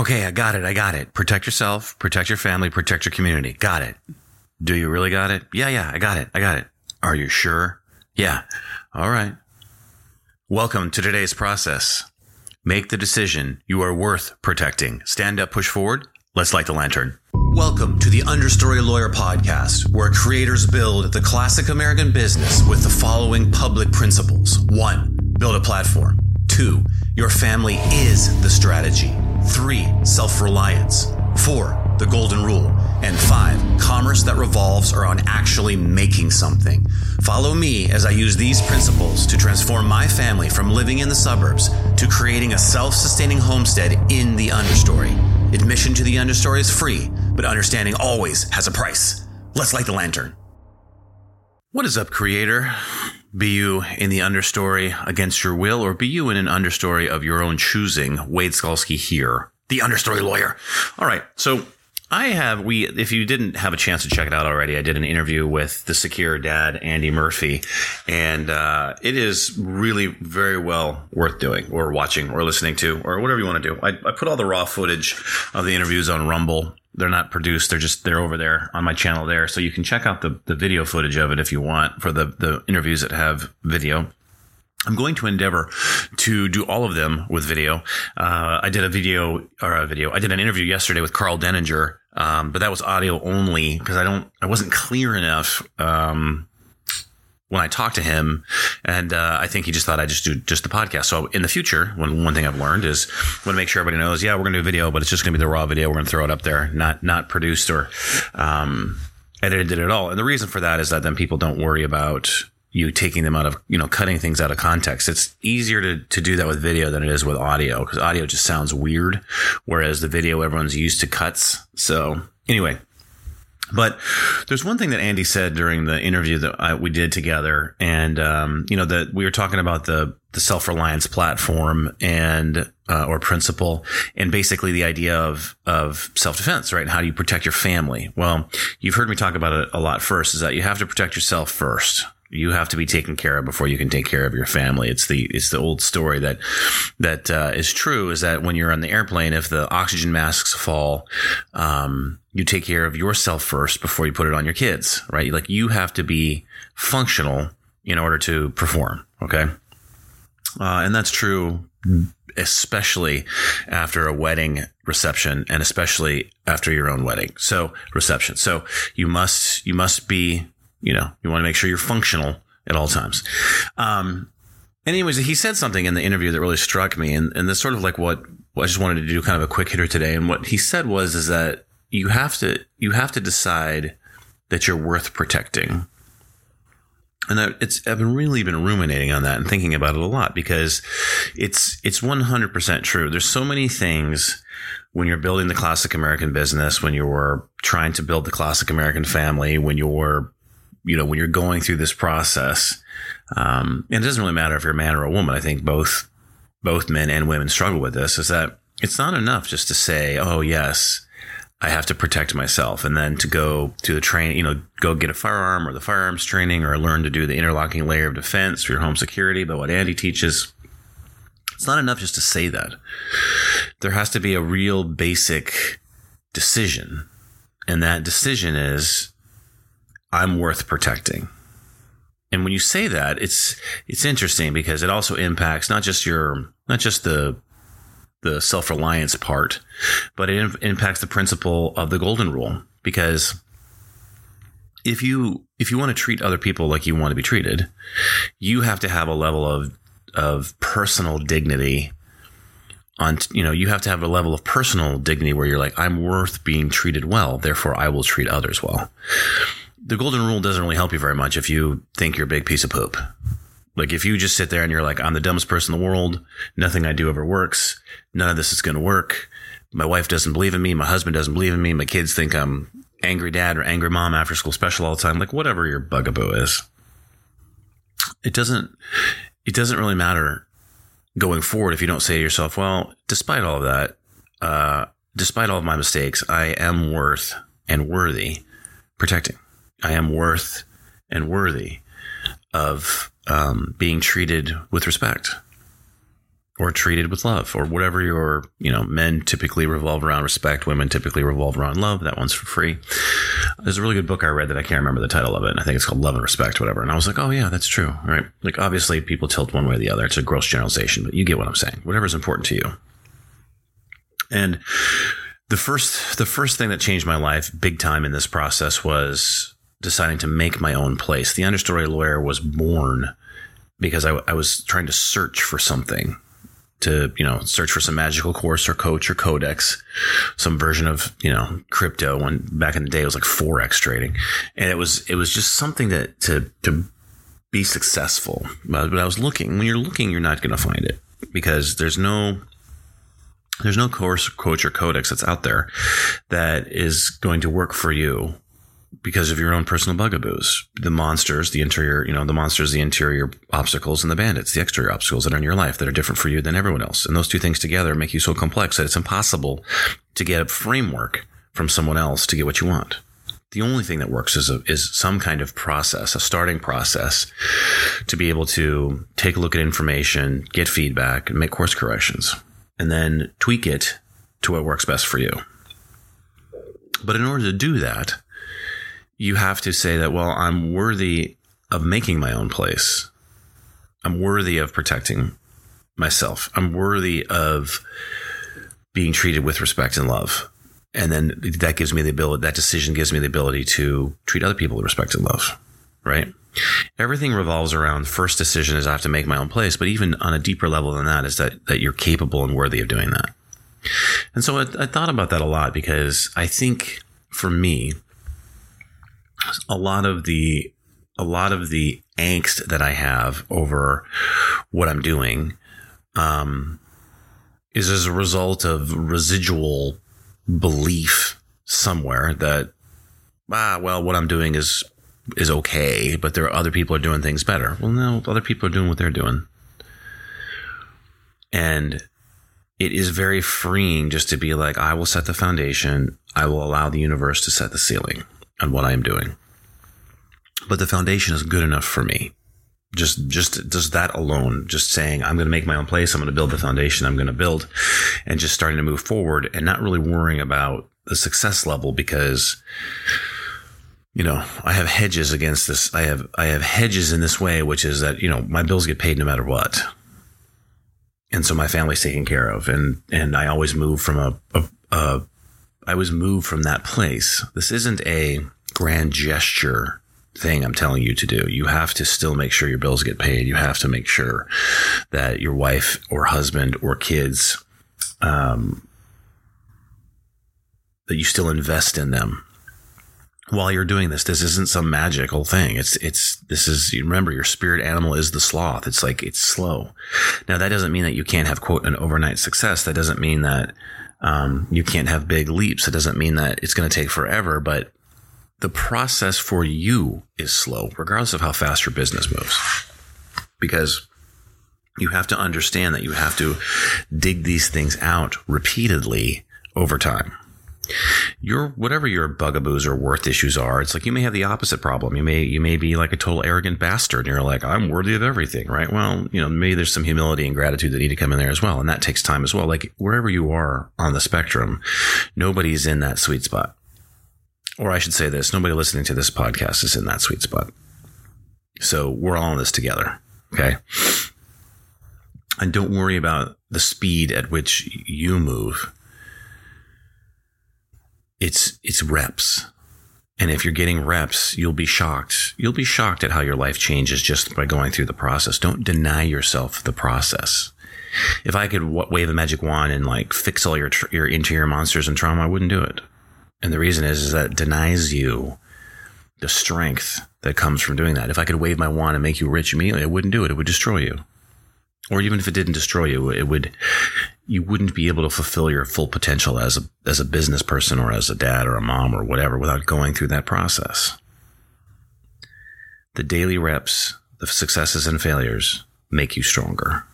Okay, I got it. I got it. Protect yourself, protect your family, protect your community. Got it. Do you really got it? Yeah, yeah, I got it. I got it. Are you sure? Yeah. All right. Welcome to today's process. Make the decision you are worth protecting. Stand up, push forward. Let's light the lantern. Welcome to the Understory Lawyer Podcast, where creators build the classic American business with the following public principles. One, build a platform. Two, your family is the strategy. Three, self reliance. Four, the golden rule. And five, commerce that revolves around actually making something. Follow me as I use these principles to transform my family from living in the suburbs to creating a self sustaining homestead in the understory. Admission to the understory is free, but understanding always has a price. Let's light the lantern. What is up, creator? Be you in the understory against your will, or be you in an understory of your own choosing? Wade Skalski here, the understory lawyer. All right. So I have we if you didn't have a chance to check it out already, I did an interview with the secure dad Andy Murphy, and uh, it is really very well worth doing or watching or listening to or whatever you want to do. I, I put all the raw footage of the interviews on Rumble. They're not produced; they're just they're over there on my channel there, so you can check out the the video footage of it if you want for the the interviews that have video. I'm going to endeavor to do all of them with video. Uh, I did a video or a video. I did an interview yesterday with Karl Denninger, um, but that was audio only because I don't, I wasn't clear enough, um, when I talked to him, and uh, I think he just thought I'd just do just the podcast. So in the future, one one thing I've learned is I want to make sure everybody knows, yeah, we're going to do video, but it's just going to be the raw video. We're going to throw it up there, not not produced or um, edited at all. And the reason for that is that then people don't worry about you taking them out of, you know, cutting things out of context. It's easier to, to do that with video than it is with audio because audio just sounds weird. Whereas the video, everyone's used to cuts. So anyway, but there's one thing that Andy said during the interview that I, we did together, and um, you know that we were talking about the the self reliance platform and uh, or principle, and basically the idea of of self defense, right? And how do you protect your family? Well, you've heard me talk about it a lot. First, is that you have to protect yourself first, you have to be taken care of before you can take care of your family. It's the it's the old story that that uh, is true. Is that when you're on the airplane, if the oxygen masks fall, um, you take care of yourself first before you put it on your kids, right? Like you have to be functional in order to perform. Okay, uh, and that's true especially after a wedding reception and especially after your own wedding so reception so you must you must be you know, you want to make sure you're functional at all times. Um, anyways, he said something in the interview that really struck me, and and that's sort of like what, what I just wanted to do, kind of a quick hitter today. And what he said was is that you have to you have to decide that you're worth protecting. And it's I've been really been ruminating on that and thinking about it a lot because it's it's 100% true. There's so many things when you're building the classic American business, when you're trying to build the classic American family, when you're you know, when you're going through this process, um, and it doesn't really matter if you're a man or a woman. I think both, both men and women struggle with this is that it's not enough just to say, Oh, yes, I have to protect myself. And then to go to the train, you know, go get a firearm or the firearms training or learn to do the interlocking layer of defense for your home security. But what Andy teaches, it's not enough just to say that. There has to be a real basic decision. And that decision is I'm worth protecting. And when you say that, it's it's interesting because it also impacts not just your not just the the self reliance part, but it impacts the principle of the golden rule. Because if you if you want to treat other people like you want to be treated, you have to have a level of of personal dignity. On you know you have to have a level of personal dignity where you're like I'm worth being treated well, therefore I will treat others well the golden rule doesn't really help you very much if you think you're a big piece of poop. Like if you just sit there and you're like, I'm the dumbest person in the world. Nothing I do ever works. None of this is going to work. My wife doesn't believe in me. My husband doesn't believe in me. My kids think I'm angry dad or angry mom after school special all the time. Like whatever your bugaboo is. It doesn't, it doesn't really matter going forward if you don't say to yourself, well, despite all of that, uh, despite all of my mistakes, I am worth and worthy protecting. I am worth and worthy of um, being treated with respect. or treated with love or whatever your, you know, men typically revolve around respect, women typically revolve around love. That one's for free. There's a really good book I read that I can't remember the title of it. I think it's called Love and Respect, whatever. And I was like, oh yeah, that's true. Right. Like obviously people tilt one way or the other. It's a gross generalization, but you get what I'm saying. Whatever's important to you. And the first, the first thing that changed my life big time in this process was deciding to make my own place. The understory lawyer was born because I, I was trying to search for something to you know search for some magical course or coach or codex some version of you know crypto. When back in the day it was like forex trading. And it was it was just something that to to be successful. But i was looking when you're looking you're not going to find it because there's no there's no course coach or codex that's out there that is going to work for you because of your own personal bugaboos. The monsters, the interior, you know, the monsters, the interior obstacles, and the bandits, the exterior obstacles that are in your life that are different for you than everyone else. And those two things together make you so complex that it's impossible to get a framework from someone else to get what you want. The only thing that works is a, is some kind of process, a starting process to be able to take a look at information, get feedback, and make course corrections, and then tweak it to what works best for you. But in order to do that, you have to say that, well, I'm worthy of making my own place. I'm worthy of protecting myself. I'm worthy of being treated with respect and love. And then that gives me the ability, that decision gives me the ability to treat other people with respect and love. Right. Everything revolves around first decision is I have to make my own place. But even on a deeper level than that is that, that you're capable and worthy of doing that. And so I, I thought about that a lot because I think for me, a lot of the a lot of the angst that I have over what I'm doing um, is as a result of residual belief somewhere that ah well what I'm doing is is okay, but there are other people are doing things better. Well, no, other people are doing what they're doing, and it is very freeing just to be like, I will set the foundation. I will allow the universe to set the ceiling on what I am doing. But the foundation is good enough for me. Just, just, just that alone, just saying, I'm going to make my own place. I'm going to build the foundation I'm going to build and just starting to move forward and not really worrying about the success level because, you know, I have hedges against this. I have, I have hedges in this way, which is that, you know, my bills get paid no matter what. And so my family's taken care of and, and I always move from a, a, a I was moved from that place. This isn't a grand gesture thing I'm telling you to do. You have to still make sure your bills get paid. You have to make sure that your wife or husband or kids, um, that you still invest in them while you're doing this. This isn't some magical thing. It's, it's, this is, you remember your spirit animal is the sloth. It's like, it's slow. Now that doesn't mean that you can't have quote an overnight success. That doesn't mean that, um, you can't have big leaps. It doesn't mean that it's going to take forever, but the process for you is slow, regardless of how fast your business moves. Because you have to understand that you have to dig these things out repeatedly over time. Your whatever your bugaboos or worth issues are, it's like you may have the opposite problem. You may you may be like a total arrogant bastard, and you're like, I'm worthy of everything, right? Well, you know, maybe there's some humility and gratitude that need to come in there as well, and that takes time as well. Like wherever you are on the spectrum, nobody's in that sweet spot or I should say this, nobody listening to this podcast is in that sweet spot. So we're all in this together. Okay. And don't worry about the speed at which you move. It's, it's reps. And if you're getting reps, you'll be shocked. You'll be shocked at how your life changes just by going through the process. Don't deny yourself the process. If I could wave a magic wand and like fix all your, your interior monsters and trauma, I wouldn't do it. And the reason is, is that it denies you the strength that comes from doing that. If I could wave my wand and make you rich immediately, I wouldn't do it. It would destroy you. Or even if it didn't destroy you, it would, you wouldn't be able to fulfill your full potential as a, as a business person or as a dad or a mom or whatever without going through that process. The daily reps, the successes and failures make you stronger.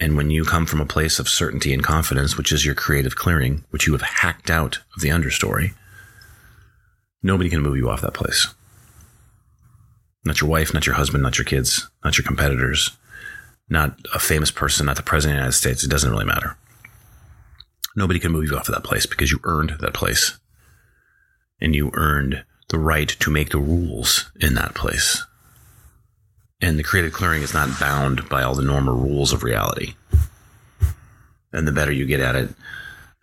And when you come from a place of certainty and confidence, which is your creative clearing, which you have hacked out of the understory, nobody can move you off that place. Not your wife, not your husband, not your kids, not your competitors, not a famous person, not the president of the United States. It doesn't really matter. Nobody can move you off of that place because you earned that place. And you earned the right to make the rules in that place. And the creative clearing is not bound by all the normal rules of reality. And the better you get at it,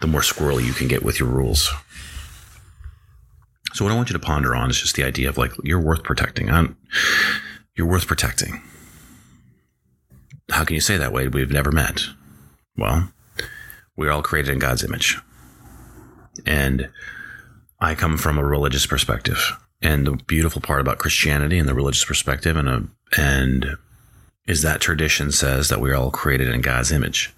the more squirrely you can get with your rules. So what I want you to ponder on is just the idea of like you're worth protecting. I'm, you're worth protecting. How can you say that way? We've never met. Well, we're all created in God's image. And I come from a religious perspective. And the beautiful part about Christianity and the religious perspective and a, and is that tradition says that we're all created in God's image.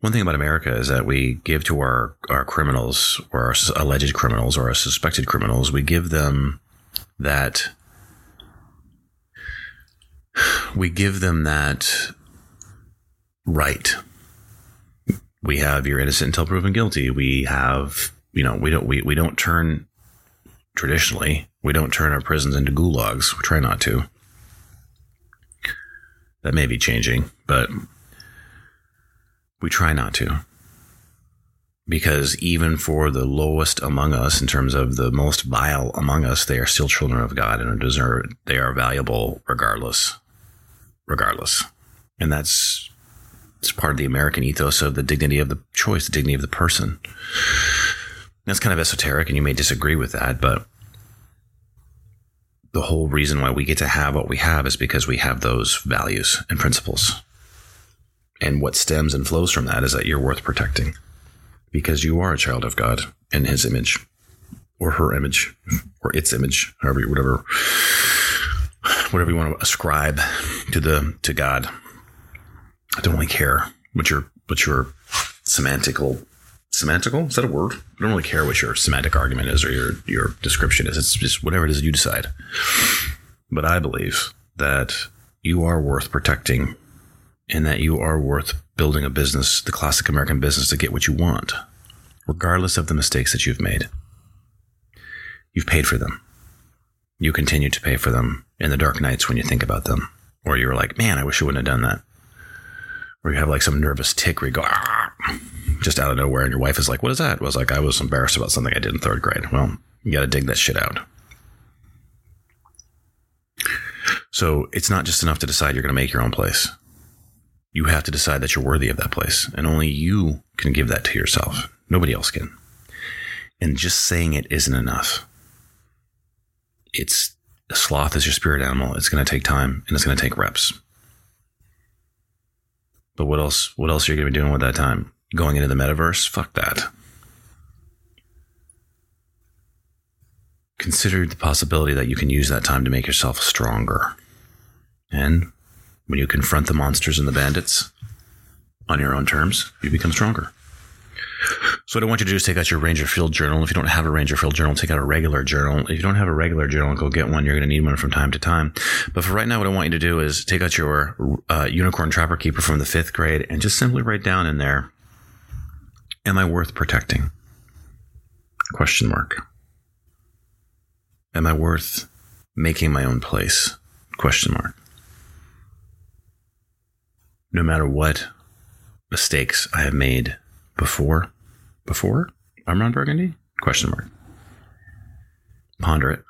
One thing about America is that we give to our, our criminals or our alleged criminals or our suspected criminals, we give them that we give them that right. We have you're innocent until proven guilty. We have, you know, we don't we, we don't turn traditionally, we don't turn our prisons into gulags. We try not to. That may be changing, but we try not to. Because even for the lowest among us, in terms of the most vile among us, they are still children of God and are deserved. They are valuable regardless regardless. And that's it's part of the American ethos of the dignity of the choice, the dignity of the person. That's kind of esoteric, and you may disagree with that, but the whole reason why we get to have what we have is because we have those values and principles. And what stems and flows from that is that you're worth protecting because you are a child of God in his image or her image or its image, however, whatever whatever you want to ascribe to the to God. I don't really care what your what your semantical semantical is that a word? I don't really care what your semantic argument is or your your description is. It's just whatever it is you decide. But I believe that you are worth protecting and that you are worth building a business, the classic American business to get what you want, regardless of the mistakes that you've made. You've paid for them you continue to pay for them in the dark nights when you think about them. Or you're like, man, I wish I wouldn't have done that. Or you have like some nervous tick where you go, ah, just out of nowhere. And your wife is like, what is that? I was like, I was embarrassed about something I did in third grade. Well, you got to dig that shit out. So it's not just enough to decide you're going to make your own place. You have to decide that you're worthy of that place. And only you can give that to yourself. Nobody else can. And just saying it isn't enough it's sloth is your spirit animal. It's going to take time and it's going to take reps. But what else? What else are you going to be doing with that time? Going into the metaverse? Fuck that. Consider the possibility that you can use that time to make yourself stronger. And when you confront the monsters and the bandits on your own terms, you become stronger. So what I want you to do is take out your Ranger Field journal. If you don't have a Ranger Field journal, take out a regular journal. If you don't have a regular journal, go get one. You're going to need one from time to time. But for right now, what I want you to do is take out your uh, Unicorn Trapper Keeper from the fifth grade and just simply write down in there, "Am I worth protecting?" Question mark. Am I worth making my own place? Question mark. No matter what mistakes I have made before, before I'm Ron Burgundy? Question mark. Ponder it.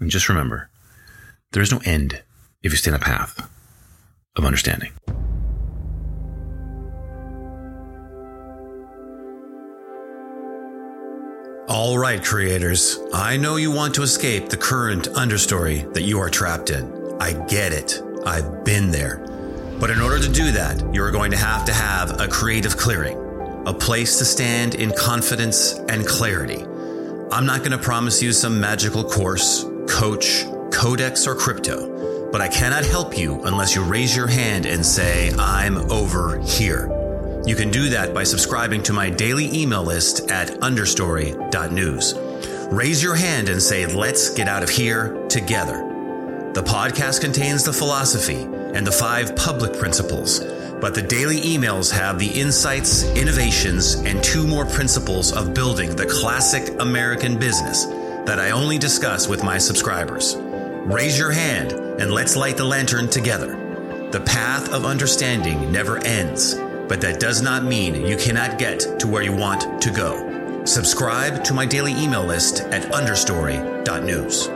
And just remember, there is no end if you stay on a path of understanding. All right, creators. I know you want to escape the current understory that you are trapped in. I get it. I've been there. But in order to do that, you are going to have to have a creative clearing a place to stand in confidence and clarity. I'm not going to promise you some magical course, coach, codex, or crypto, but I cannot help you unless you raise your hand and say, I'm over here. You can do that by subscribing to my daily email list at understory.news. Raise your hand and say, Let's get out of here together. The podcast contains the philosophy and the five public principles but the daily emails have the insights, innovations, and two more principles of building the classic American business that I only discuss with my subscribers. Raise your hand and let's light the lantern together. The path of understanding never ends, but that does not mean you cannot get to where you want to go. Subscribe to my daily email list at understory.news.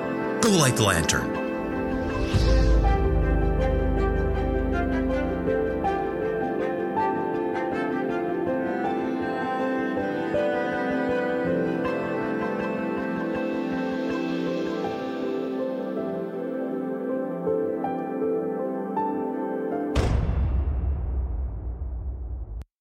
Go light the lantern